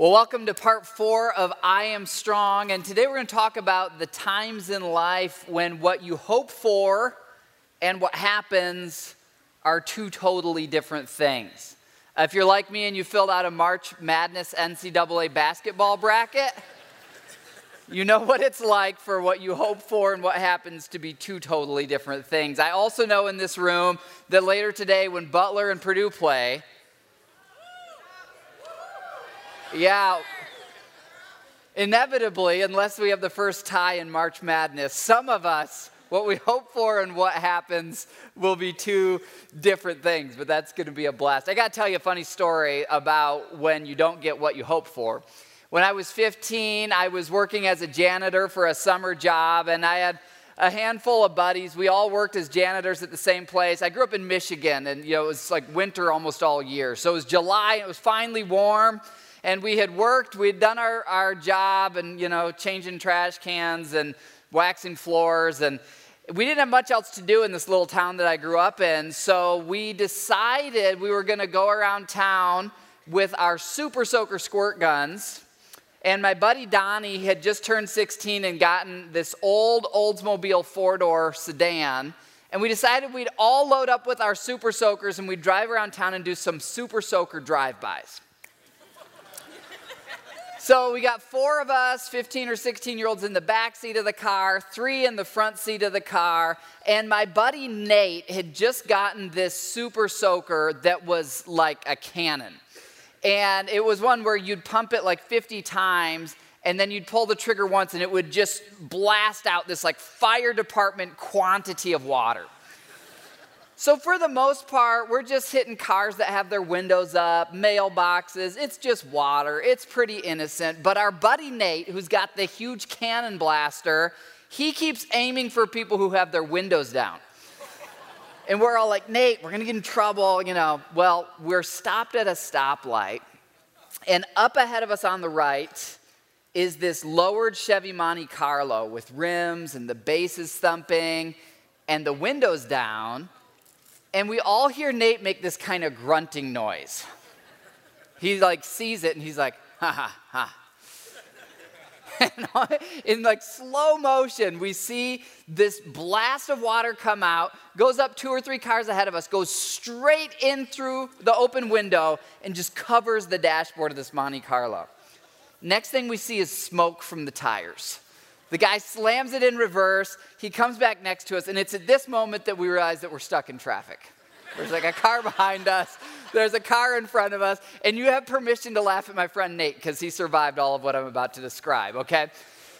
Well, welcome to part four of I Am Strong. And today we're going to talk about the times in life when what you hope for and what happens are two totally different things. Uh, if you're like me and you filled out a March Madness NCAA basketball bracket, you know what it's like for what you hope for and what happens to be two totally different things. I also know in this room that later today, when Butler and Purdue play, yeah. Inevitably, unless we have the first tie in March Madness, some of us, what we hope for and what happens will be two different things, but that's going to be a blast. I got to tell you a funny story about when you don't get what you hope for. When I was 15, I was working as a janitor for a summer job, and I had a handful of buddies. We all worked as janitors at the same place. I grew up in Michigan, and you know it was like winter almost all year. So it was July, and it was finally warm and we had worked, we had done our, our job and, you know, changing trash cans and waxing floors. And we didn't have much else to do in this little town that I grew up in. So we decided we were going to go around town with our super soaker squirt guns. And my buddy Donnie had just turned 16 and gotten this old Oldsmobile four door sedan. And we decided we'd all load up with our super soakers and we'd drive around town and do some super soaker drive bys. So we got four of us, 15 or 16 year olds in the back seat of the car, three in the front seat of the car, and my buddy Nate had just gotten this super soaker that was like a cannon. And it was one where you'd pump it like 50 times and then you'd pull the trigger once and it would just blast out this like fire department quantity of water. So, for the most part, we're just hitting cars that have their windows up, mailboxes. It's just water. It's pretty innocent. But our buddy Nate, who's got the huge cannon blaster, he keeps aiming for people who have their windows down. And we're all like, Nate, we're gonna get in trouble, you know. Well, we're stopped at a stoplight, and up ahead of us on the right is this lowered Chevy Monte Carlo with rims and the bass is thumping and the windows down and we all hear Nate make this kind of grunting noise. He like sees it and he's like, ha ha ha. And in like slow motion, we see this blast of water come out, goes up two or three cars ahead of us, goes straight in through the open window, and just covers the dashboard of this Monte Carlo. Next thing we see is smoke from the tires. The guy slams it in reverse. He comes back next to us, and it's at this moment that we realize that we're stuck in traffic. There's like a car behind us, there's a car in front of us, and you have permission to laugh at my friend Nate because he survived all of what I'm about to describe, okay?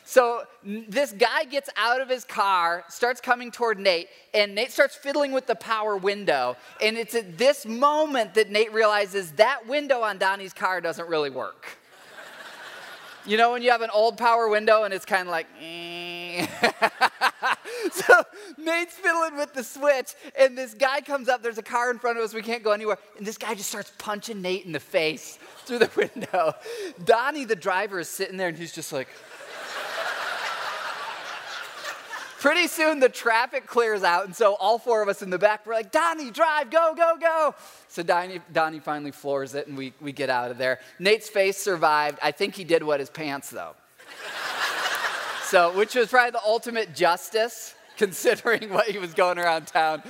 So this guy gets out of his car, starts coming toward Nate, and Nate starts fiddling with the power window. And it's at this moment that Nate realizes that window on Donnie's car doesn't really work. You know when you have an old power window and it's kind of like, eh. so Nate's fiddling with the switch, and this guy comes up. There's a car in front of us. We can't go anywhere. And this guy just starts punching Nate in the face through the window. Donnie, the driver, is sitting there, and he's just like, Pretty soon the traffic clears out, and so all four of us in the back, we're like, Donnie, drive, go, go, go. So Donnie, Donnie finally floors it, and we, we get out of there. Nate's face survived. I think he did wet his pants, though. so, which was probably the ultimate justice, considering what he was going around town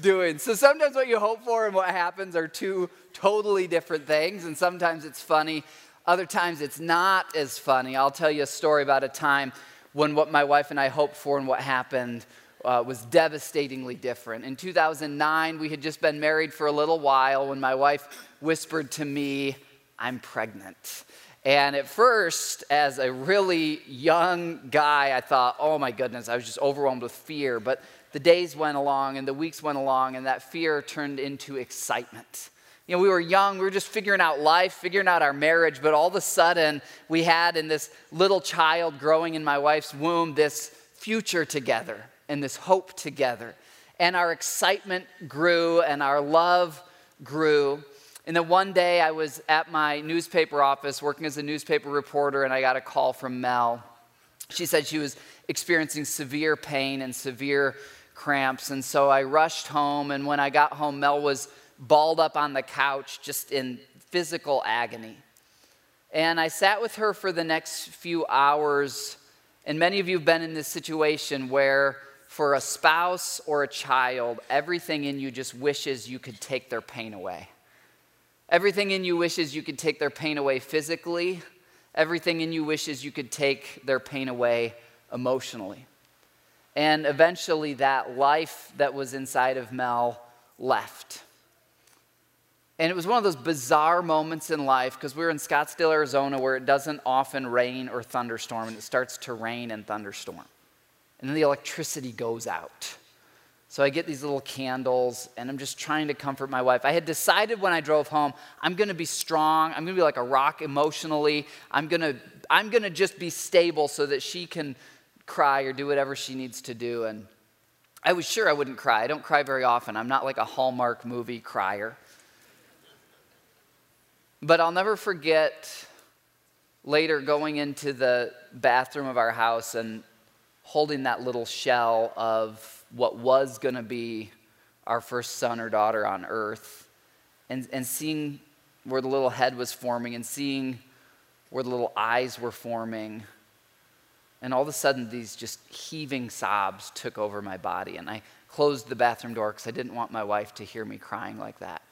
doing. So sometimes what you hope for and what happens are two totally different things, and sometimes it's funny. Other times it's not as funny. I'll tell you a story about a time when what my wife and I hoped for and what happened uh, was devastatingly different. In 2009, we had just been married for a little while when my wife whispered to me, I'm pregnant. And at first, as a really young guy, I thought, oh my goodness, I was just overwhelmed with fear. But the days went along and the weeks went along, and that fear turned into excitement. You know, we were young, we were just figuring out life, figuring out our marriage, but all of a sudden, we had in this little child growing in my wife's womb this future together and this hope together. And our excitement grew and our love grew. And then one day I was at my newspaper office working as a newspaper reporter, and I got a call from Mel. She said she was experiencing severe pain and severe cramps. And so I rushed home, and when I got home, Mel was balled up on the couch, just in physical agony. And I sat with her for the next few hours. And many of you have been in this situation where, for a spouse or a child, everything in you just wishes you could take their pain away. Everything in you wishes you could take their pain away physically. Everything in you wishes you could take their pain away emotionally. And eventually, that life that was inside of Mel left. And it was one of those bizarre moments in life because we were in Scottsdale, Arizona, where it doesn't often rain or thunderstorm, and it starts to rain and thunderstorm. And then the electricity goes out. So I get these little candles, and I'm just trying to comfort my wife. I had decided when I drove home, I'm gonna be strong. I'm gonna be like a rock emotionally. I'm gonna, I'm gonna just be stable so that she can cry or do whatever she needs to do. And I was sure I wouldn't cry. I don't cry very often. I'm not like a Hallmark movie crier. But I'll never forget later going into the bathroom of our house and holding that little shell of what was going to be our first son or daughter on earth and, and seeing where the little head was forming and seeing where the little eyes were forming. And all of a sudden, these just heaving sobs took over my body. And I closed the bathroom door because I didn't want my wife to hear me crying like that.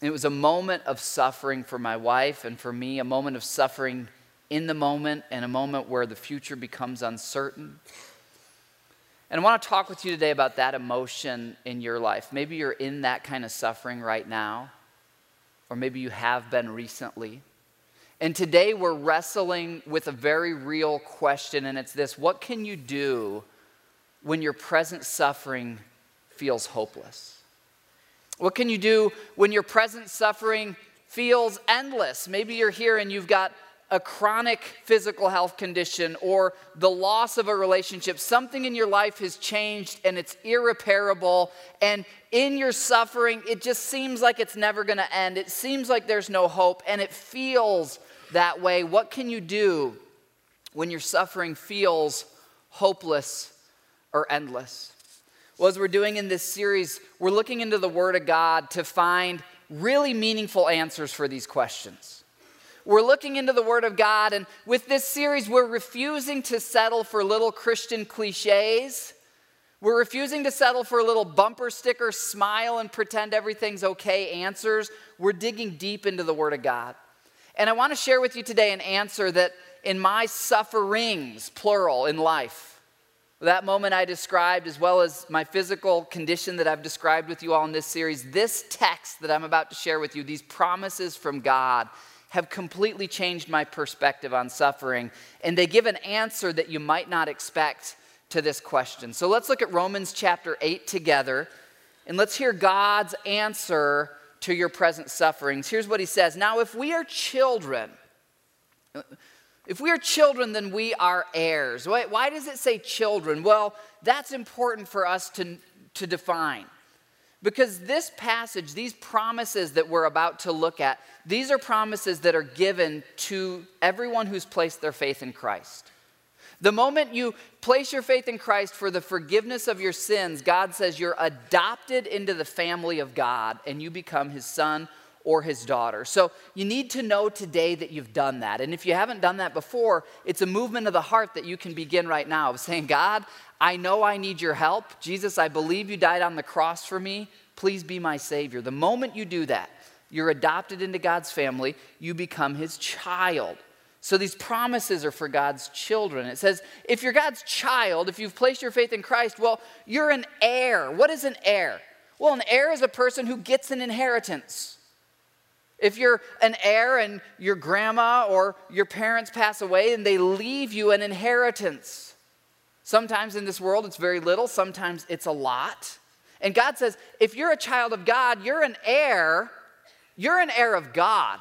It was a moment of suffering for my wife and for me, a moment of suffering in the moment and a moment where the future becomes uncertain. And I want to talk with you today about that emotion in your life. Maybe you're in that kind of suffering right now, or maybe you have been recently. And today we're wrestling with a very real question, and it's this What can you do when your present suffering feels hopeless? What can you do when your present suffering feels endless? Maybe you're here and you've got a chronic physical health condition or the loss of a relationship. Something in your life has changed and it's irreparable. And in your suffering, it just seems like it's never going to end. It seems like there's no hope and it feels that way. What can you do when your suffering feels hopeless or endless? Well, as we're doing in this series, we're looking into the Word of God to find really meaningful answers for these questions. We're looking into the Word of God, and with this series, we're refusing to settle for little Christian cliches. We're refusing to settle for a little bumper sticker, smile and pretend everything's okay answers. We're digging deep into the Word of God. And I want to share with you today an answer that in my sufferings, plural, in life, that moment I described, as well as my physical condition that I've described with you all in this series, this text that I'm about to share with you, these promises from God, have completely changed my perspective on suffering. And they give an answer that you might not expect to this question. So let's look at Romans chapter 8 together, and let's hear God's answer to your present sufferings. Here's what he says Now, if we are children, if we are children, then we are heirs. Why, why, does it say children? Well, that's important for us to, to define. Because this passage, these promises that we're about to look at, these are promises that are given to everyone who's placed their faith in Christ. The moment you place your faith in Christ for the forgiveness of your sins, God says you're adopted into the family of God and you become his son or his daughter. So you need to know today that you've done that. And if you haven't done that before, it's a movement of the heart that you can begin right now of saying, God, I know I need your help. Jesus, I believe you died on the cross for me. Please be my Savior. The moment you do that, you're adopted into God's family, you become his child. So these promises are for God's children. It says, if you're God's child, if you've placed your faith in Christ, well, you're an heir. What is an heir? Well, an heir is a person who gets an inheritance. If you're an heir and your grandma or your parents pass away and they leave you an inheritance, sometimes in this world it's very little, sometimes it's a lot. And God says, if you're a child of God, you're an heir, you're an heir of God.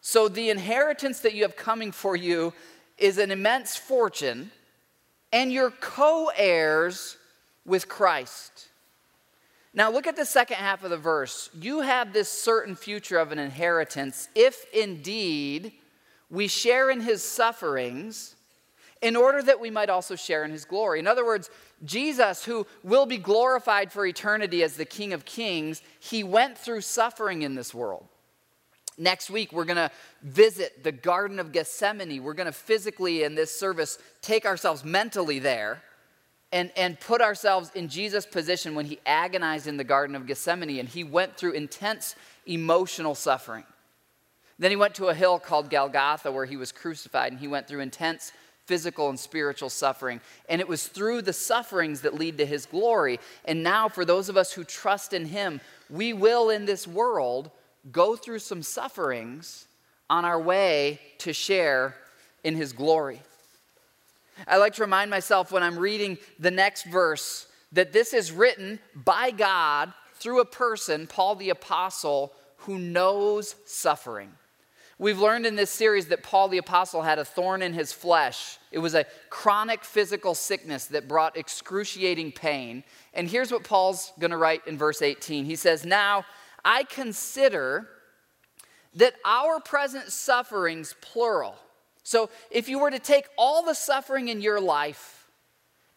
So the inheritance that you have coming for you is an immense fortune, and you're co heirs with Christ. Now, look at the second half of the verse. You have this certain future of an inheritance if indeed we share in his sufferings in order that we might also share in his glory. In other words, Jesus, who will be glorified for eternity as the King of Kings, he went through suffering in this world. Next week, we're going to visit the Garden of Gethsemane. We're going to physically, in this service, take ourselves mentally there and, and put ourselves in Jesus' position when he agonized in the Garden of Gethsemane and he went through intense emotional suffering. Then he went to a hill called Golgotha where he was crucified and he went through intense physical and spiritual suffering. And it was through the sufferings that lead to his glory. And now, for those of us who trust in him, we will in this world go through some sufferings on our way to share in his glory. I like to remind myself when I'm reading the next verse that this is written by God through a person, Paul the Apostle, who knows suffering. We've learned in this series that Paul the Apostle had a thorn in his flesh. It was a chronic physical sickness that brought excruciating pain. And here's what Paul's going to write in verse 18 He says, Now I consider that our present sufferings, plural, so if you were to take all the suffering in your life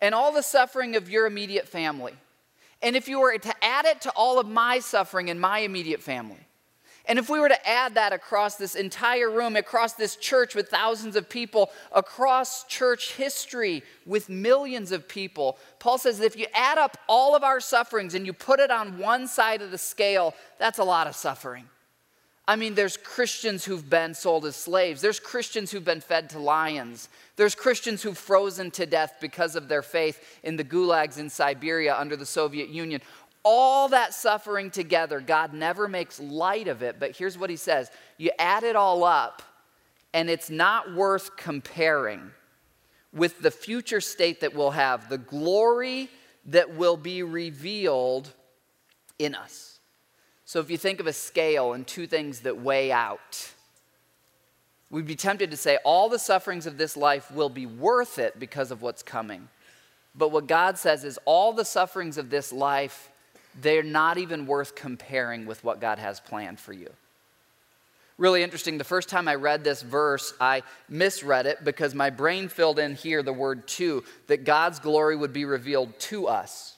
and all the suffering of your immediate family, and if you were to add it to all of my suffering in my immediate family, and if we were to add that across this entire room, across this church with thousands of people, across church history with millions of people, Paul says that if you add up all of our sufferings and you put it on one side of the scale, that's a lot of suffering. I mean, there's Christians who've been sold as slaves. There's Christians who've been fed to lions. There's Christians who've frozen to death because of their faith in the gulags in Siberia under the Soviet Union. All that suffering together, God never makes light of it. But here's what he says you add it all up, and it's not worth comparing with the future state that we'll have, the glory that will be revealed in us. So if you think of a scale and two things that weigh out, we'd be tempted to say all the sufferings of this life will be worth it because of what's coming. But what God says is all the sufferings of this life, they're not even worth comparing with what God has planned for you. Really interesting. The first time I read this verse, I misread it because my brain filled in here the word to, that God's glory would be revealed to us.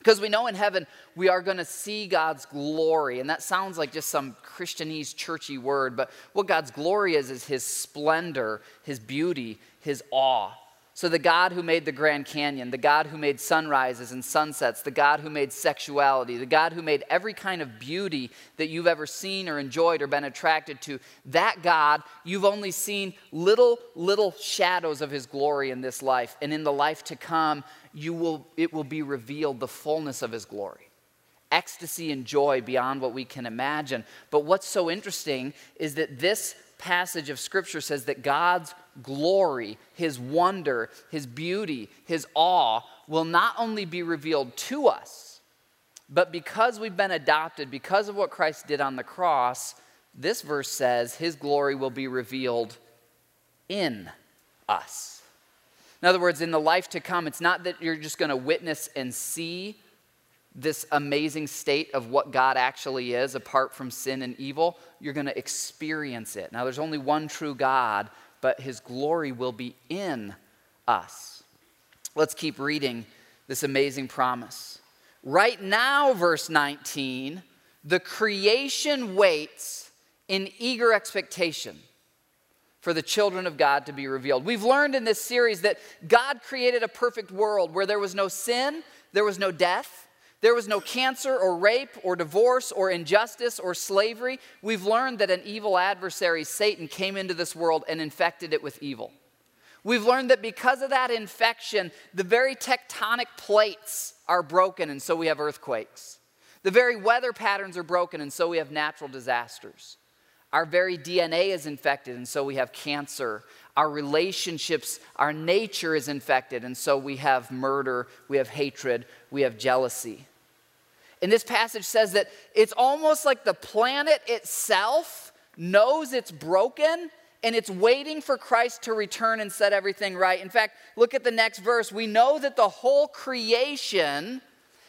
Because we know in heaven we are going to see God's glory. And that sounds like just some Christianese, churchy word, but what God's glory is, is His splendor, His beauty, His awe. So, the God who made the Grand Canyon, the God who made sunrises and sunsets, the God who made sexuality, the God who made every kind of beauty that you've ever seen or enjoyed or been attracted to, that God, you've only seen little, little shadows of his glory in this life. And in the life to come, you will, it will be revealed the fullness of his glory ecstasy and joy beyond what we can imagine. But what's so interesting is that this passage of Scripture says that God's glory, His wonder, His beauty, His awe will not only be revealed to us, but because we've been adopted, because of what Christ did on the cross, this verse says His glory will be revealed in us. In other words, in the life to come, it's not that you're just going to witness and see this amazing state of what God actually is apart from sin and evil, you're going to experience it. Now, there's only one true God, but his glory will be in us. Let's keep reading this amazing promise. Right now, verse 19, the creation waits in eager expectation for the children of God to be revealed. We've learned in this series that God created a perfect world where there was no sin, there was no death, there was no cancer or rape or divorce or injustice or slavery. We've learned that an evil adversary, Satan, came into this world and infected it with evil. We've learned that because of that infection, the very tectonic plates are broken, and so we have earthquakes. The very weather patterns are broken, and so we have natural disasters. Our very DNA is infected, and so we have cancer. Our relationships, our nature is infected, and so we have murder, we have hatred, we have jealousy. And this passage says that it's almost like the planet itself knows it's broken and it's waiting for Christ to return and set everything right. In fact, look at the next verse. We know that the whole creation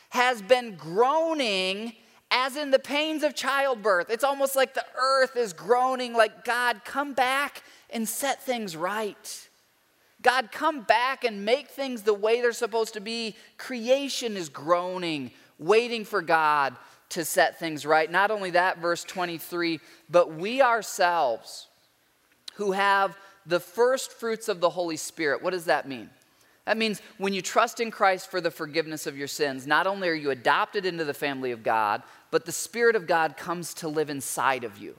has been groaning as in the pains of childbirth. It's almost like the earth is groaning, like, God, come back and set things right. God, come back and make things the way they're supposed to be. Creation is groaning, waiting for God to set things right. Not only that, verse 23, but we ourselves who have the first fruits of the Holy Spirit. What does that mean? That means when you trust in Christ for the forgiveness of your sins, not only are you adopted into the family of God, but the Spirit of God comes to live inside of you.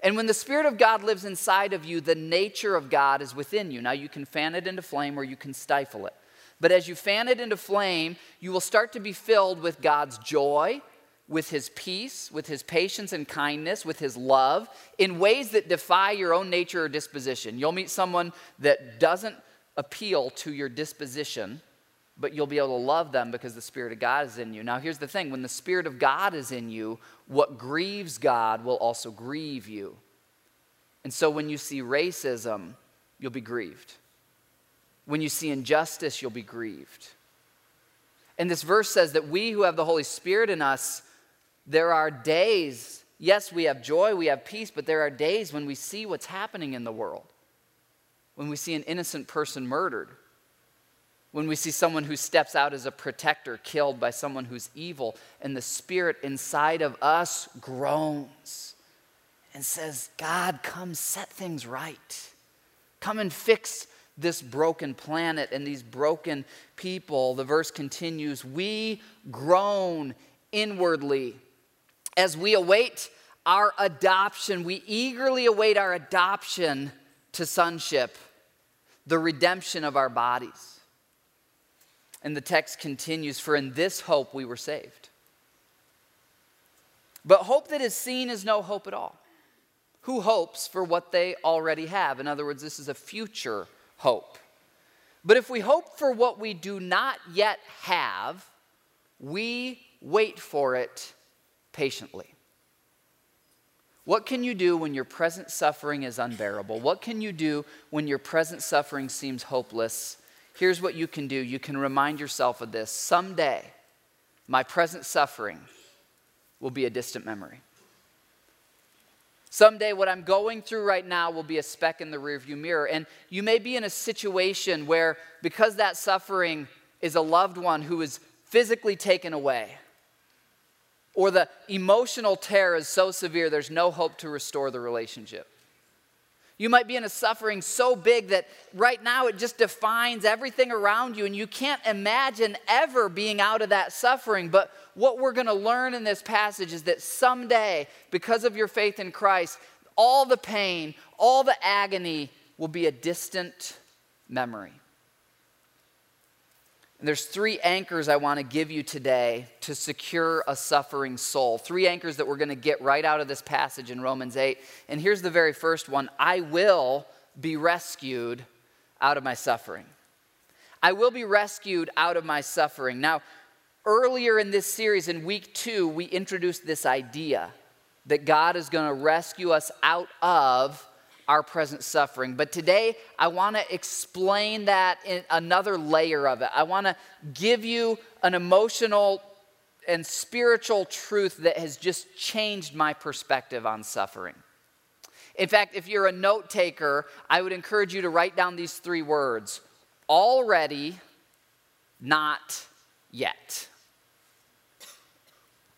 And when the Spirit of God lives inside of you, the nature of God is within you. Now, you can fan it into flame or you can stifle it. But as you fan it into flame, you will start to be filled with God's joy, with His peace, with His patience and kindness, with His love, in ways that defy your own nature or disposition. You'll meet someone that doesn't appeal to your disposition, but you'll be able to love them because the Spirit of God is in you. Now, here's the thing when the Spirit of God is in you, what grieves God will also grieve you. And so when you see racism, you'll be grieved. When you see injustice, you'll be grieved. And this verse says that we who have the Holy Spirit in us, there are days, yes, we have joy, we have peace, but there are days when we see what's happening in the world when we see an innocent person murdered, when we see someone who steps out as a protector killed by someone who's evil, and the spirit inside of us groans and says, God, come set things right. Come and fix this broken planet and these broken people. The verse continues We groan inwardly as we await our adoption. We eagerly await our adoption to sonship, the redemption of our bodies. And the text continues For in this hope we were saved. But hope that is seen is no hope at all. Who hopes for what they already have? In other words, this is a future hope. But if we hope for what we do not yet have, we wait for it patiently. What can you do when your present suffering is unbearable? What can you do when your present suffering seems hopeless? Here's what you can do you can remind yourself of this. Someday, my present suffering will be a distant memory. Someday, what I'm going through right now will be a speck in the rearview mirror. And you may be in a situation where, because that suffering is a loved one who is physically taken away, or the emotional tear is so severe there's no hope to restore the relationship. You might be in a suffering so big that right now it just defines everything around you, and you can't imagine ever being out of that suffering. But what we're going to learn in this passage is that someday, because of your faith in Christ, all the pain, all the agony will be a distant memory. There's three anchors I want to give you today to secure a suffering soul. Three anchors that we're going to get right out of this passage in Romans 8. And here's the very first one I will be rescued out of my suffering. I will be rescued out of my suffering. Now, earlier in this series, in week two, we introduced this idea that God is going to rescue us out of our present suffering. But today, I want to explain that in another layer of it. I want to give you an emotional and spiritual truth that has just changed my perspective on suffering. In fact, if you're a note taker, I would encourage you to write down these three words already, not yet.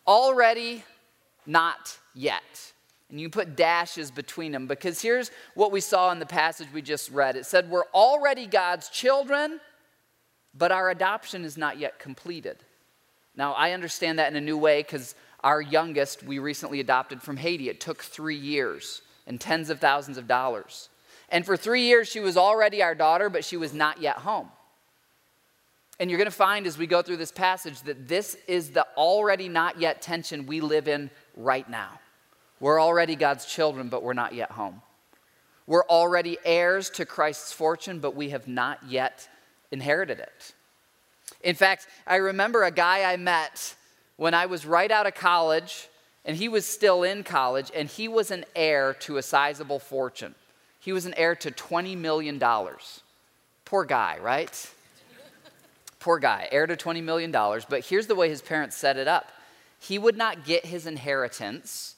Already, not yet. And you put dashes between them because here's what we saw in the passage we just read. It said, We're already God's children, but our adoption is not yet completed. Now, I understand that in a new way because our youngest we recently adopted from Haiti. It took three years and tens of thousands of dollars. And for three years, she was already our daughter, but she was not yet home. And you're going to find as we go through this passage that this is the already not yet tension we live in right now. We're already God's children, but we're not yet home. We're already heirs to Christ's fortune, but we have not yet inherited it. In fact, I remember a guy I met when I was right out of college, and he was still in college, and he was an heir to a sizable fortune. He was an heir to $20 million. Poor guy, right? Poor guy, heir to $20 million. But here's the way his parents set it up he would not get his inheritance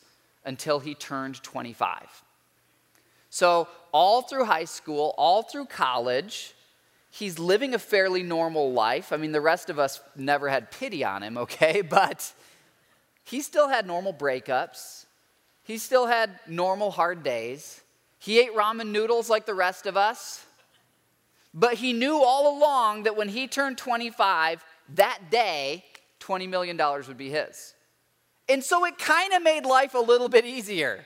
until he turned 25. So, all through high school, all through college, he's living a fairly normal life. I mean, the rest of us never had pity on him, okay? But he still had normal breakups, he still had normal hard days. He ate ramen noodles like the rest of us. But he knew all along that when he turned 25, that day, $20 million would be his. And so it kind of made life a little bit easier.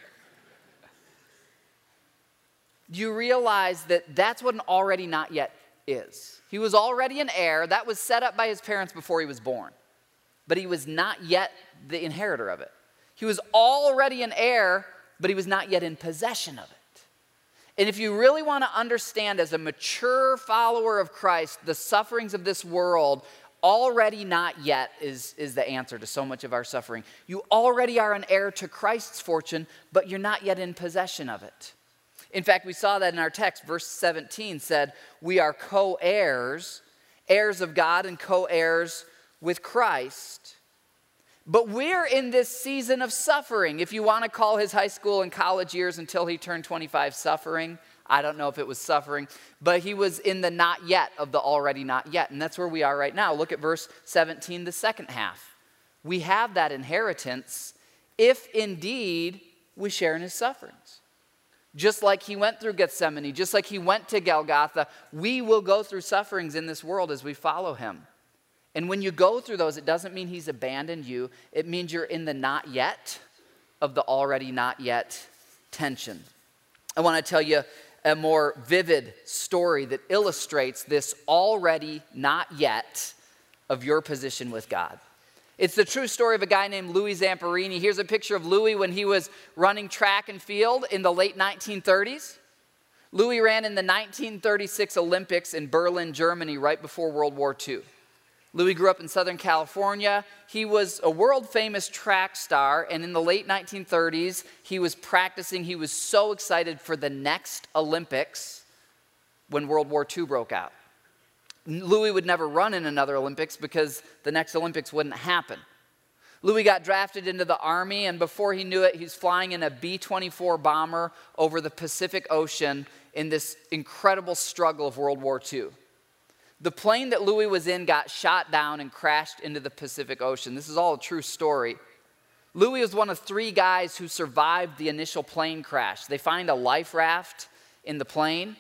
You realize that that's what an already not yet is. He was already an heir. That was set up by his parents before he was born. But he was not yet the inheritor of it. He was already an heir, but he was not yet in possession of it. And if you really want to understand as a mature follower of Christ the sufferings of this world, already not yet is, is the answer to so much of our suffering. You already are an heir to Christ's fortune, but you're not yet in possession of it. In fact, we saw that in our text. Verse 17 said, We are co heirs, heirs of God and co heirs with Christ. But we're in this season of suffering. If you want to call his high school and college years until he turned 25 suffering, I don't know if it was suffering, but he was in the not yet of the already not yet. And that's where we are right now. Look at verse 17, the second half. We have that inheritance if indeed we share in his sufferings. Just like he went through Gethsemane, just like he went to Golgotha, we will go through sufferings in this world as we follow him. And when you go through those, it doesn't mean he's abandoned you, it means you're in the not yet of the already not yet tension. I want to tell you a more vivid story that illustrates this already not yet of your position with God. It's the true story of a guy named Louis Zamperini. Here's a picture of Louis when he was running track and field in the late 1930s. Louis ran in the 1936 Olympics in Berlin, Germany, right before World War II. Louis grew up in Southern California. He was a world famous track star, and in the late 1930s, he was practicing. He was so excited for the next Olympics when World War II broke out. Louis would never run in another Olympics because the next Olympics wouldn't happen. Louis got drafted into the Army, and before he knew it, he was flying in a B 24 bomber over the Pacific Ocean in this incredible struggle of World War II. The plane that Louis was in got shot down and crashed into the Pacific Ocean. This is all a true story. Louis was one of three guys who survived the initial plane crash. They find a life raft in the plane,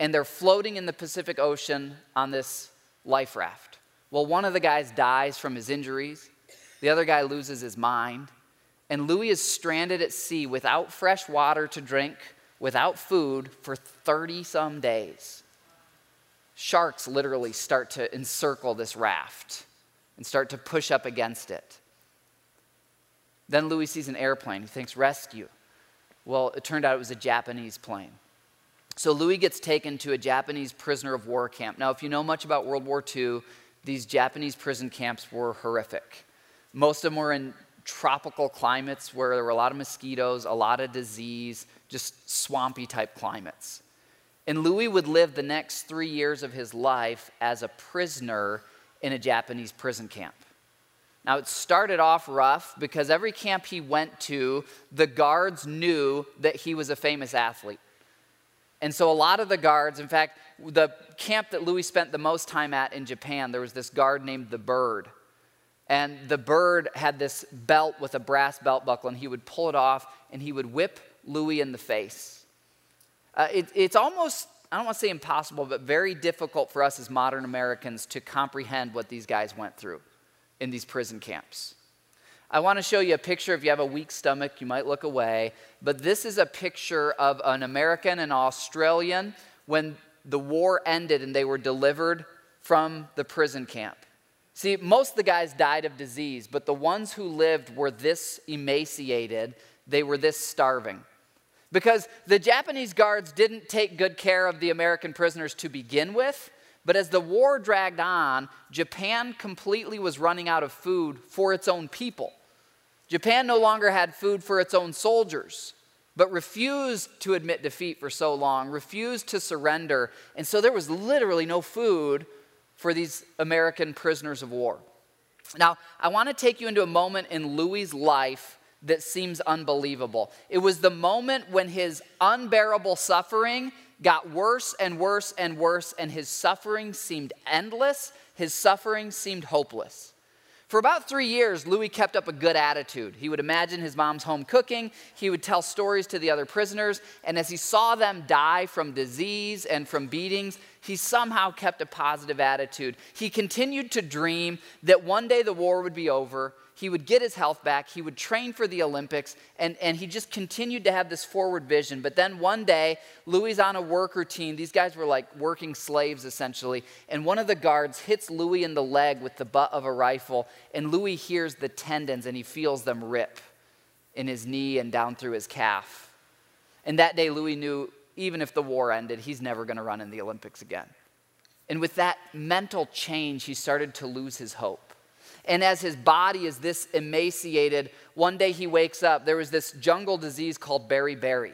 and they're floating in the Pacific Ocean on this life raft. Well, one of the guys dies from his injuries, the other guy loses his mind, and Louis is stranded at sea without fresh water to drink, without food for 30 some days sharks literally start to encircle this raft and start to push up against it. Then Louis sees an airplane. He thinks, rescue. Well, it turned out it was a Japanese plane. So Louis gets taken to a Japanese prisoner of war camp. Now, if you know much about World War II, these Japanese prison camps were horrific. Most of them were in tropical climates where there were a lot of mosquitoes, a lot of disease, just swampy type climates. And Louis would live the next three years of his life as a prisoner in a Japanese prison camp. Now, it started off rough because every camp he went to, the guards knew that he was a famous athlete. And so, a lot of the guards, in fact, the camp that Louis spent the most time at in Japan, there was this guard named the Bird. And the Bird had this belt with a brass belt buckle, and he would pull it off and he would whip Louis in the face. Uh, it, it's almost, I don't want to say impossible, but very difficult for us as modern Americans to comprehend what these guys went through in these prison camps. I want to show you a picture. If you have a weak stomach, you might look away. But this is a picture of an American and Australian when the war ended and they were delivered from the prison camp. See, most of the guys died of disease, but the ones who lived were this emaciated, they were this starving because the Japanese guards didn't take good care of the American prisoners to begin with. But as the war dragged on, Japan completely was running out of food for its own people. Japan no longer had food for its own soldiers, but refused to admit defeat for so long, refused to surrender. And so there was literally no food for these American prisoners of war. Now, I want to take you into a moment in Louis' life that seems unbelievable. It was the moment when his unbearable suffering got worse and worse and worse, and his suffering seemed endless, his suffering seemed hopeless. For about three years, Louis kept up a good attitude. He would imagine his mom's home cooking, he would tell stories to the other prisoners, and as he saw them die from disease and from beatings, he somehow kept a positive attitude. He continued to dream that one day the war would be over he would get his health back, he would train for the Olympics, and, and he just continued to have this forward vision. But then one day, Louis on a worker team. These guys were like working slaves essentially. And one of the guards hits Louis in the leg with the butt of a rifle, and Louis hears the tendons and he feels them rip in his knee and down through his calf. And that day, Louis knew even if the war ended, he's never going to run in the Olympics again. And with that mental change, he started to lose his hope. And as his body is this emaciated, one day he wakes up. There was this jungle disease called beriberi.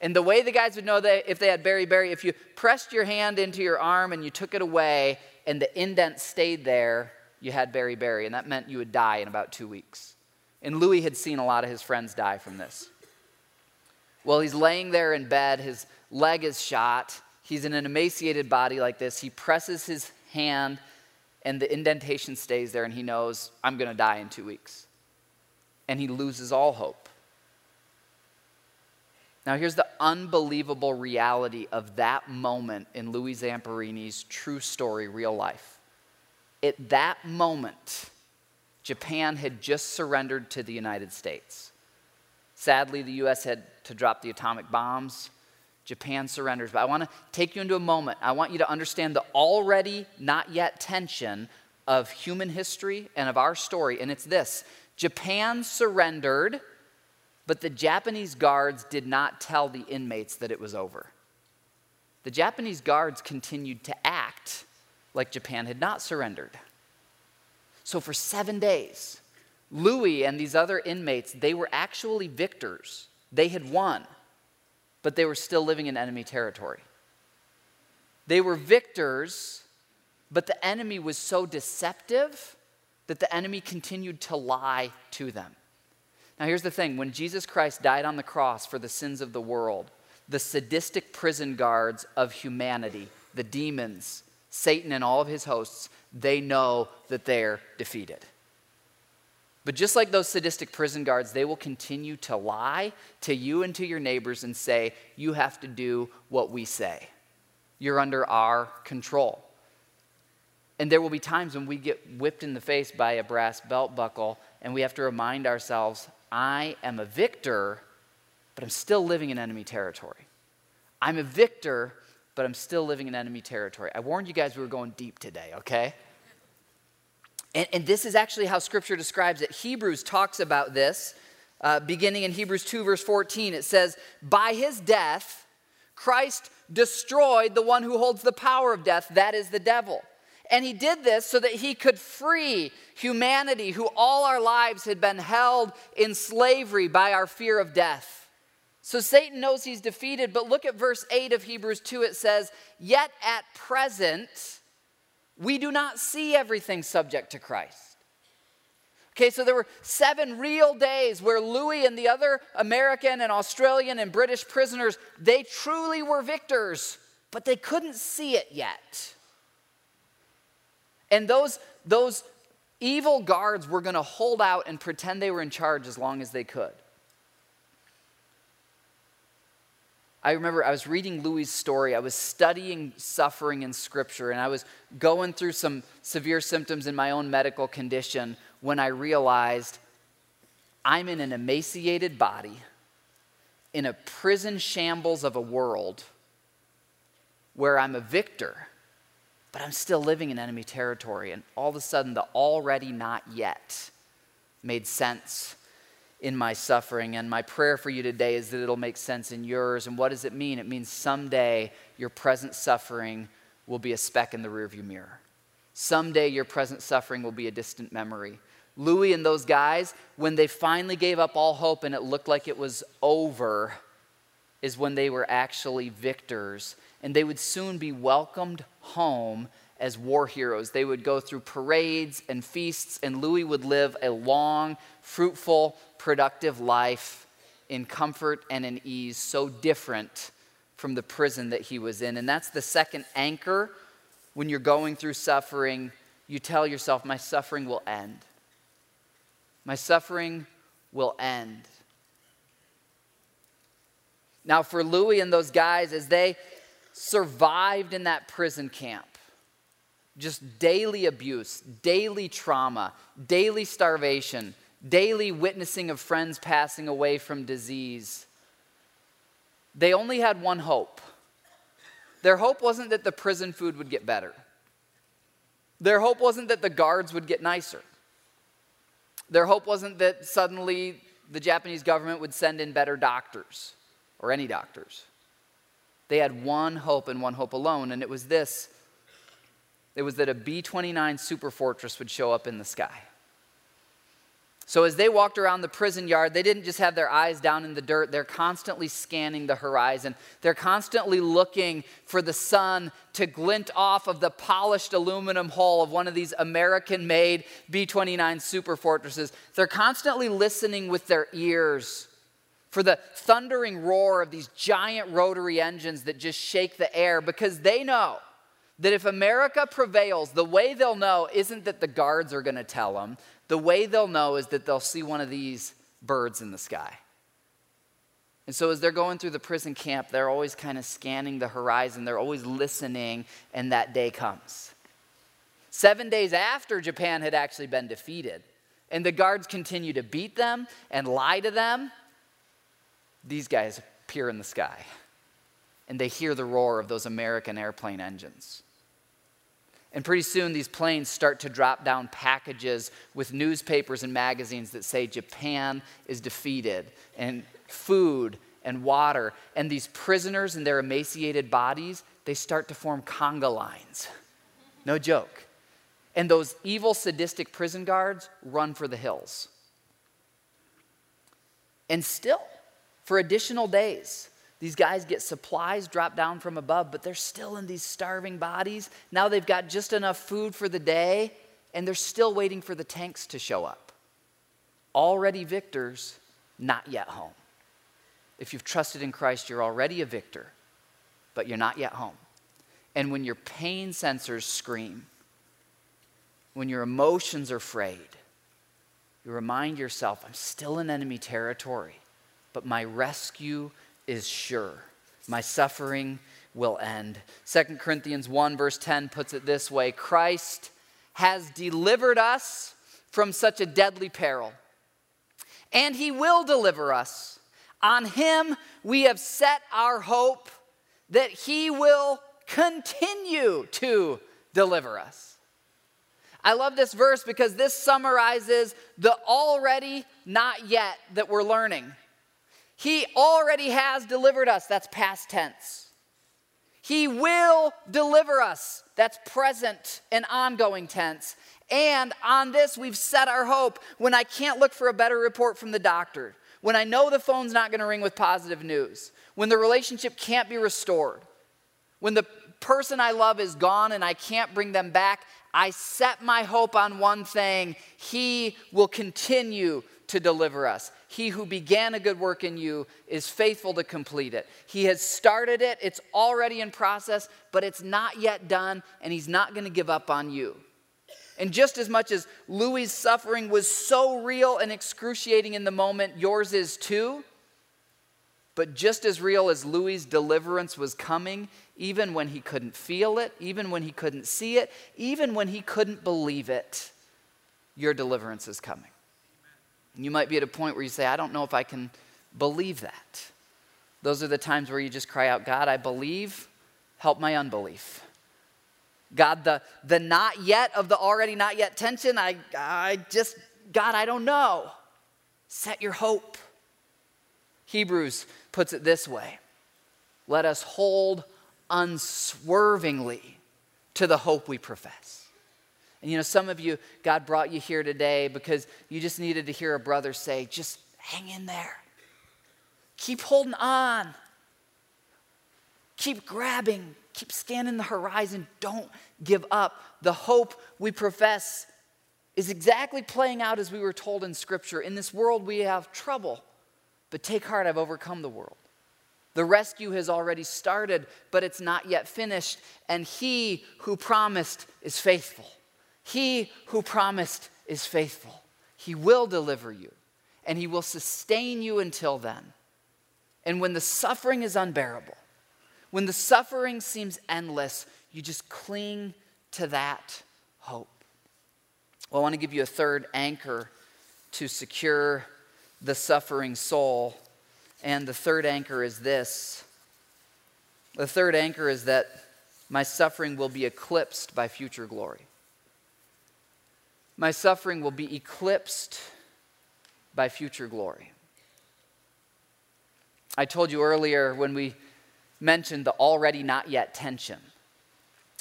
And the way the guys would know that if they had beriberi, if you pressed your hand into your arm and you took it away and the indent stayed there, you had beriberi. And that meant you would die in about two weeks. And Louis had seen a lot of his friends die from this. Well, he's laying there in bed, his leg is shot. He's in an emaciated body like this. He presses his hand and the indentation stays there, and he knows, I'm going to die in two weeks. And he loses all hope. Now, here's the unbelievable reality of that moment in Louis Zamperini's true story, real life. At that moment, Japan had just surrendered to the United States. Sadly, the US had to drop the atomic bombs. Japan surrenders. But I want to take you into a moment. I want you to understand the already not yet tension of human history and of our story. And it's this Japan surrendered, but the Japanese guards did not tell the inmates that it was over. The Japanese guards continued to act like Japan had not surrendered. So for seven days, Louis and these other inmates, they were actually victors. They had won but they were still living in enemy territory. They were victors, but the enemy was so deceptive that the enemy continued to lie to them. Now, here's the thing when Jesus Christ died on the cross for the sins of the world, the sadistic prison guards of humanity, the demons, Satan, and all of his hosts, they know that they're defeated. But just like those sadistic prison guards, they will continue to lie to you and to your neighbors and say, You have to do what we say. You're under our control. And there will be times when we get whipped in the face by a brass belt buckle and we have to remind ourselves, I am a victor, but I'm still living in enemy territory. I'm a victor, but I'm still living in enemy territory. I warned you guys we were going deep today, okay? And, and this is actually how Scripture describes it. Hebrews talks about this. Uh, beginning in Hebrews 2, verse 14, it says, By his death, Christ destroyed the one who holds the power of death, that is the devil. And he did this so that he could free humanity who all our lives had been held in slavery by our fear of death. So Satan knows he's defeated, but look at verse 8 of Hebrews 2. It says, Yet at present, we do not see everything subject to Christ. Okay, so there were seven real days where Louis and the other American and Australian and British prisoners, they truly were victors, but they couldn't see it yet. And those, those evil guards were going to hold out and pretend they were in charge as long as they could. I remember I was reading Louis' story. I was studying suffering in Scripture, and I was going through some severe symptoms in my own medical condition when I realized I'm in an emaciated body, in a prison shambles of a world where I'm a victor, but I'm still living in enemy territory. And all of a sudden, the already not yet made sense in my suffering. And my prayer for you today is that it'll make sense in yours. And what does it mean? It means someday your present suffering will be a speck in the rearview mirror. Someday your present suffering will be a distant memory. Louis and those guys, when they finally gave up all hope and it looked like it was over, is when they were actually victors. And they would soon be welcomed home as war heroes. They would go through parades and feasts, and Louis would live a long, fruitful, productive life in comfort and in ease, so different from the prison that he was in. And that's the second anchor when you're going through suffering. you tell yourself, My suffering will end. My suffering will end. Now, for Louis and those guys, as they survived in that prison camp, just daily abuse, daily trauma, daily starvation, daily witnessing of friends passing away from disease, they only had one hope. Their hope wasn't that the prison food would get better. Their hope wasn't that the guards would get nicer. Their hope wasn't that suddenly the Japanese government would send in better doctors or any doctors. They had one hope and one hope alone, and it was this it was that a B 29 super fortress would show up in the sky. So, as they walked around the prison yard, they didn't just have their eyes down in the dirt, they're constantly scanning the horizon. They're constantly looking for the sun to glint off of the polished aluminum hull of one of these American made B 29 super fortresses. They're constantly listening with their ears for the thundering roar of these giant rotary engines that just shake the air because they know that if America prevails, the way they'll know isn't that the guards are going to tell them. The way they'll know is that they'll see one of these birds in the sky. And so, as they're going through the prison camp, they're always kind of scanning the horizon, they're always listening, and that day comes. Seven days after Japan had actually been defeated, and the guards continue to beat them and lie to them, these guys appear in the sky, and they hear the roar of those American airplane engines. And pretty soon, these planes start to drop down packages with newspapers and magazines that say Japan is defeated, and food and water. And these prisoners in their emaciated bodies, they start to form conga lines. No joke. And those evil, sadistic prison guards run for the hills. And still, for additional days, these guys get supplies dropped down from above, but they're still in these starving bodies. Now they've got just enough food for the day, and they're still waiting for the tanks to show up. Already victors, not yet home. If you've trusted in Christ, you're already a victor, but you're not yet home. And when your pain sensors scream, when your emotions are frayed, you remind yourself, I'm still in enemy territory, but my rescue is sure. My suffering will end. 2 Corinthians 1, verse 10 puts it this way Christ has delivered us from such a deadly peril, and he will deliver us. On him we have set our hope that he will continue to deliver us. I love this verse because this summarizes the already not yet that we're learning. He already has delivered us. That's past tense. He will deliver us. That's present and ongoing tense. And on this, we've set our hope when I can't look for a better report from the doctor, when I know the phone's not going to ring with positive news, when the relationship can't be restored, when the person I love is gone and I can't bring them back. I set my hope on one thing He will continue to deliver us. He who began a good work in you is faithful to complete it. He has started it, it's already in process, but it's not yet done, and He's not going to give up on you. And just as much as Louis' suffering was so real and excruciating in the moment, yours is too. But just as real as Louis' deliverance was coming, even when he couldn't feel it, even when he couldn't see it, even when he couldn't believe it, your deliverance is coming. You might be at a point where you say, I don't know if I can believe that. Those are the times where you just cry out, God, I believe, help my unbelief. God, the, the not yet of the already not yet tension, I, I just, God, I don't know. Set your hope. Hebrews puts it this way let us hold unswervingly to the hope we profess. And you know, some of you, God brought you here today because you just needed to hear a brother say, just hang in there. Keep holding on. Keep grabbing. Keep scanning the horizon. Don't give up. The hope we profess is exactly playing out as we were told in Scripture. In this world, we have trouble, but take heart, I've overcome the world. The rescue has already started, but it's not yet finished, and He who promised is faithful. He who promised is faithful. He will deliver you, and He will sustain you until then. And when the suffering is unbearable, when the suffering seems endless, you just cling to that hope. Well, I want to give you a third anchor to secure the suffering soul. And the third anchor is this the third anchor is that my suffering will be eclipsed by future glory. My suffering will be eclipsed by future glory. I told you earlier when we mentioned the already not yet tension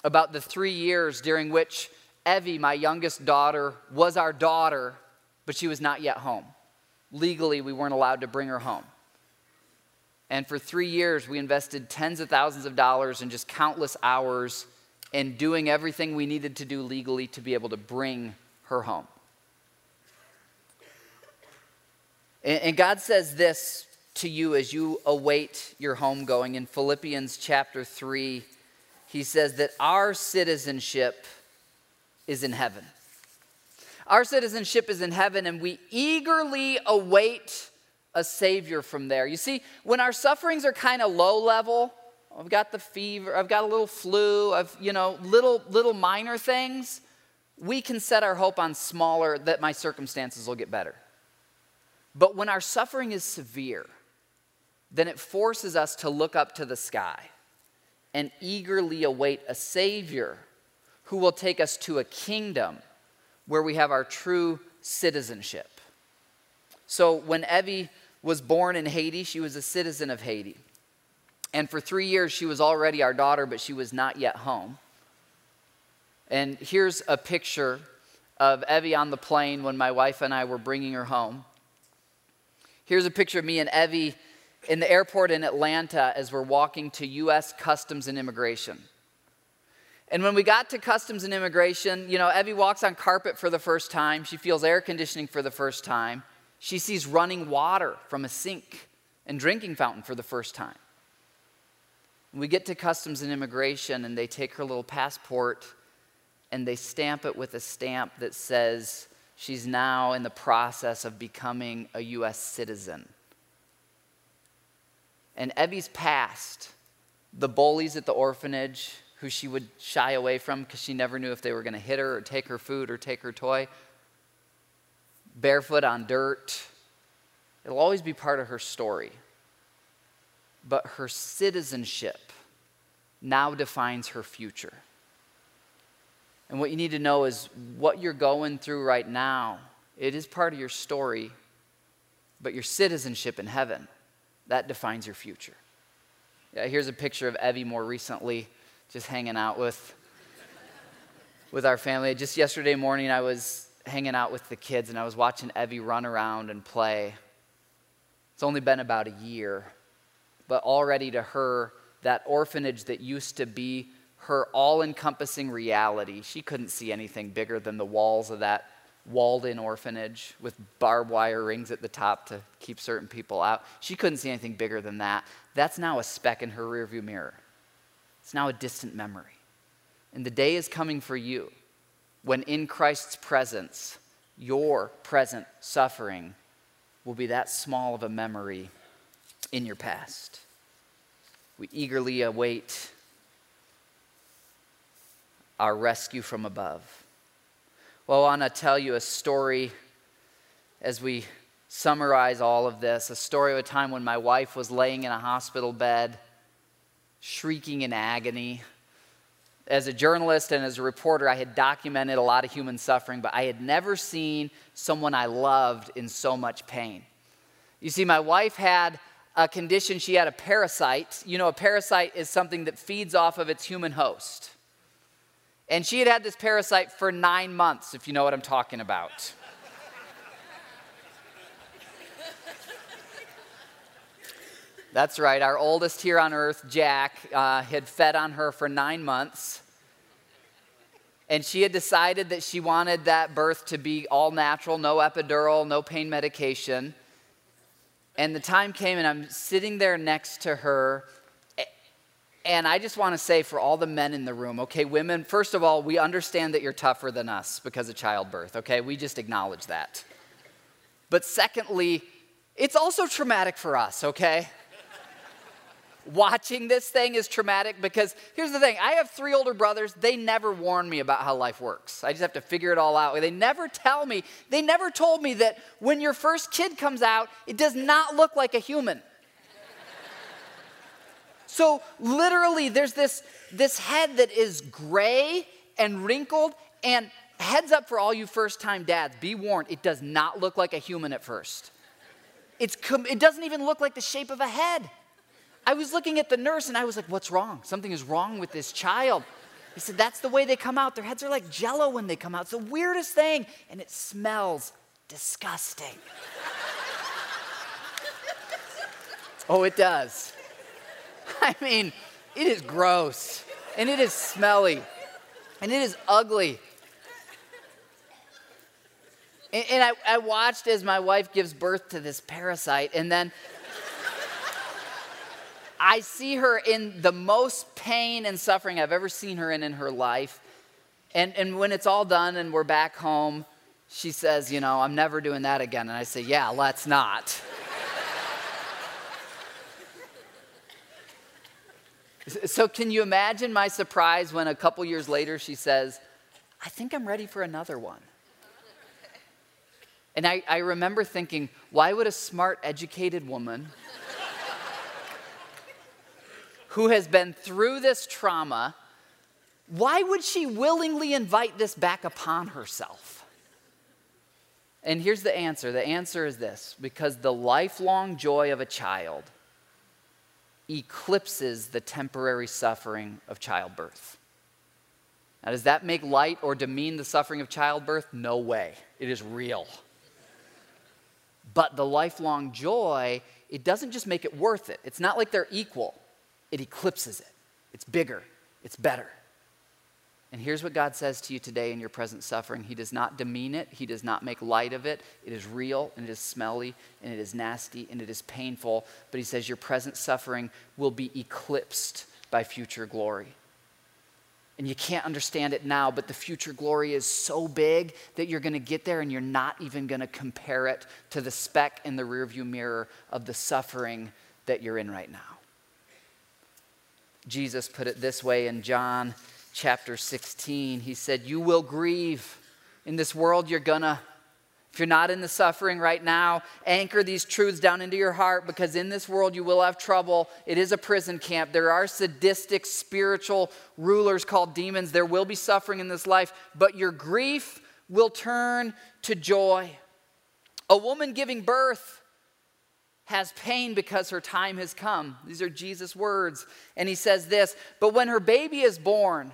about the three years during which Evie, my youngest daughter, was our daughter, but she was not yet home. Legally, we weren't allowed to bring her home. And for three years, we invested tens of thousands of dollars and just countless hours in doing everything we needed to do legally to be able to bring her home. And God says this to you as you await your homegoing. In Philippians chapter 3, he says that our citizenship is in heaven. Our citizenship is in heaven, and we eagerly await a Savior from there. You see, when our sufferings are kind of low level, I've got the fever, I've got a little flu, I've, you know, little, little minor things, we can set our hope on smaller, that my circumstances will get better. But when our suffering is severe, then it forces us to look up to the sky and eagerly await a Savior who will take us to a kingdom where we have our true citizenship. So when Evie was born in Haiti, she was a citizen of Haiti. And for three years, she was already our daughter, but she was not yet home. And here's a picture of Evie on the plane when my wife and I were bringing her home. Here's a picture of me and Evie in the airport in Atlanta as we're walking to U.S. Customs and Immigration. And when we got to Customs and Immigration, you know, Evie walks on carpet for the first time. She feels air conditioning for the first time. She sees running water from a sink and drinking fountain for the first time. We get to Customs and Immigration, and they take her little passport and they stamp it with a stamp that says she's now in the process of becoming a U.S. citizen. And Evie's past, the bullies at the orphanage who she would shy away from because she never knew if they were going to hit her or take her food or take her toy, barefoot on dirt, it'll always be part of her story. But her citizenship now defines her future. And what you need to know is what you're going through right now, it is part of your story, but your citizenship in heaven that defines your future. Yeah, here's a picture of Evie more recently, just hanging out with, with our family. Just yesterday morning, I was hanging out with the kids and I was watching Evie run around and play. It's only been about a year, but already to her, that orphanage that used to be her all encompassing reality, she couldn't see anything bigger than the walls of that walled in orphanage with barbed wire rings at the top to keep certain people out. She couldn't see anything bigger than that. That's now a speck in her rearview mirror. It's now a distant memory. And the day is coming for you when in Christ's presence, your present suffering will be that small of a memory in your past. We eagerly await our rescue from above. Well, I want to tell you a story as we summarize all of this a story of a time when my wife was laying in a hospital bed, shrieking in agony. As a journalist and as a reporter, I had documented a lot of human suffering, but I had never seen someone I loved in so much pain. You see, my wife had a condition, she had a parasite. You know, a parasite is something that feeds off of its human host. And she had had this parasite for nine months, if you know what I'm talking about. That's right, our oldest here on earth, Jack, uh, had fed on her for nine months. And she had decided that she wanted that birth to be all natural, no epidural, no pain medication. And the time came, and I'm sitting there next to her, And I just want to say for all the men in the room, okay, women, first of all, we understand that you're tougher than us because of childbirth, okay? We just acknowledge that. But secondly, it's also traumatic for us, okay? Watching this thing is traumatic because here's the thing I have three older brothers. They never warn me about how life works. I just have to figure it all out. They never tell me, they never told me that when your first kid comes out, it does not look like a human. So literally, there's this, this head that is gray and wrinkled, and heads up for all you first time dads, be warned, it does not look like a human at first. It's, it doesn't even look like the shape of a head. I was looking at the nurse and I was like, What's wrong? Something is wrong with this child. He said, That's the way they come out. Their heads are like jello when they come out. It's the weirdest thing, and it smells disgusting. oh, it does. I mean, it is gross and it is smelly and it is ugly. And, and I, I watched as my wife gives birth to this parasite, and then I see her in the most pain and suffering I've ever seen her in in her life. And, and when it's all done and we're back home, she says, You know, I'm never doing that again. And I say, Yeah, let's not. So, can you imagine my surprise when a couple years later she says, I think I'm ready for another one? And I, I remember thinking, why would a smart, educated woman who has been through this trauma, why would she willingly invite this back upon herself? And here's the answer the answer is this because the lifelong joy of a child eclipses the temporary suffering of childbirth. Now, does that make light or demean the suffering of childbirth? No way. It is real. But the lifelong joy, it doesn't just make it worth it. It's not like they're equal, it eclipses it. It's bigger, it's better. And here's what God says to you today in your present suffering He does not demean it, He does not make light of it. It is real, and it is smelly, and it is nasty, and it is painful. But He says your present suffering will be eclipsed by future glory. And you can't understand it now, but the future glory is so big that you're going to get there and you're not even going to compare it to the speck in the rearview mirror of the suffering that you're in right now. Jesus put it this way in John chapter 16. He said, You will grieve. In this world, you're gonna. If you're not in the suffering right now, anchor these truths down into your heart because in this world you will have trouble. It is a prison camp. There are sadistic spiritual rulers called demons. There will be suffering in this life, but your grief will turn to joy. A woman giving birth has pain because her time has come. These are Jesus' words. And he says this But when her baby is born,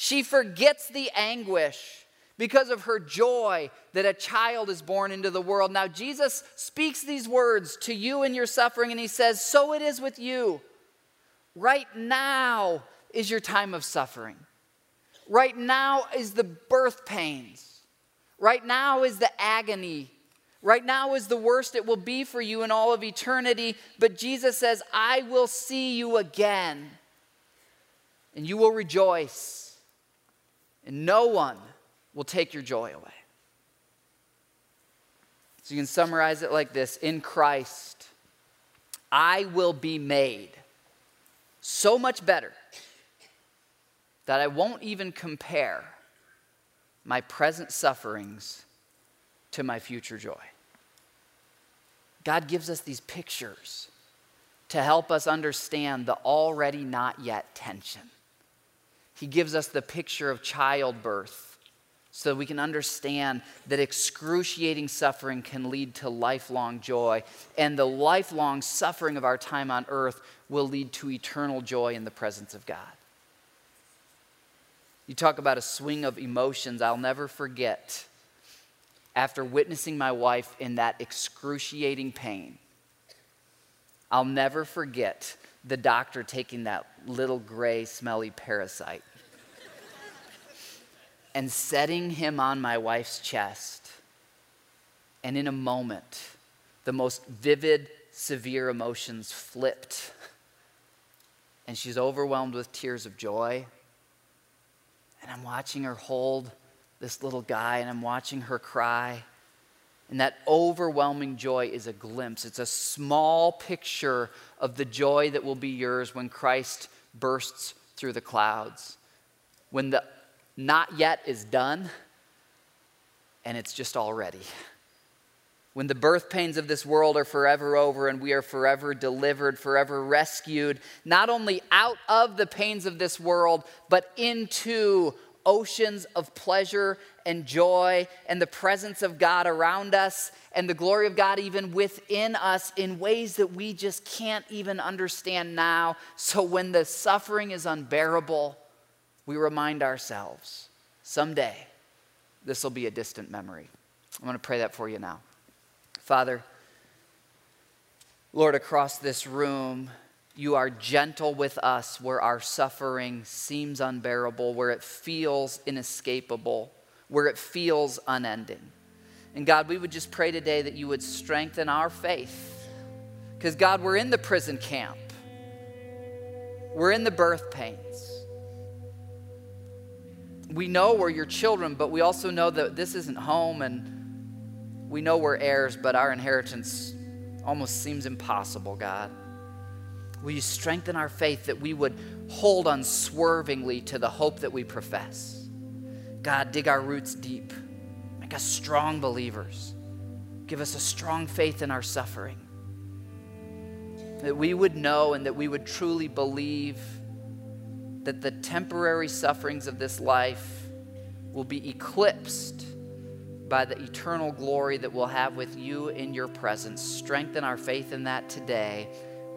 she forgets the anguish because of her joy that a child is born into the world. Now, Jesus speaks these words to you in your suffering, and he says, So it is with you. Right now is your time of suffering. Right now is the birth pains. Right now is the agony. Right now is the worst it will be for you in all of eternity. But Jesus says, I will see you again, and you will rejoice and no one will take your joy away. So you can summarize it like this In Christ, I will be made so much better that I won't even compare my present sufferings to my future joy. God gives us these pictures to help us understand the already not yet tension he gives us the picture of childbirth so we can understand that excruciating suffering can lead to lifelong joy, and the lifelong suffering of our time on earth will lead to eternal joy in the presence of God. You talk about a swing of emotions, I'll never forget. After witnessing my wife in that excruciating pain, I'll never forget the doctor taking that little gray, smelly parasite and setting him on my wife's chest. And in a moment, the most vivid, severe emotions flipped. and she's overwhelmed with tears of joy. And I'm watching her hold this little guy, and I'm watching her cry. And that overwhelming joy is a glimpse. It's a small picture of the joy that will be yours when Christ bursts through the clouds. When the not yet is done, and it's just already. When the birth pains of this world are forever over and we are forever delivered, forever rescued, not only out of the pains of this world, but into oceans of pleasure and joy and the presence of God around us and the glory of God even within us in ways that we just can't even understand now. So when the suffering is unbearable, we remind ourselves someday this will be a distant memory. I'm going to pray that for you now. Father, Lord, across this room, you are gentle with us where our suffering seems unbearable, where it feels inescapable, where it feels unending. And God, we would just pray today that you would strengthen our faith. Because, God, we're in the prison camp, we're in the birth pains. We know we're your children, but we also know that this isn't home, and we know we're heirs, but our inheritance almost seems impossible, God. Will you strengthen our faith that we would hold unswervingly to the hope that we profess? God, dig our roots deep. Make us strong believers. Give us a strong faith in our suffering. That we would know and that we would truly believe that the temporary sufferings of this life will be eclipsed by the eternal glory that we'll have with you in your presence. Strengthen our faith in that today.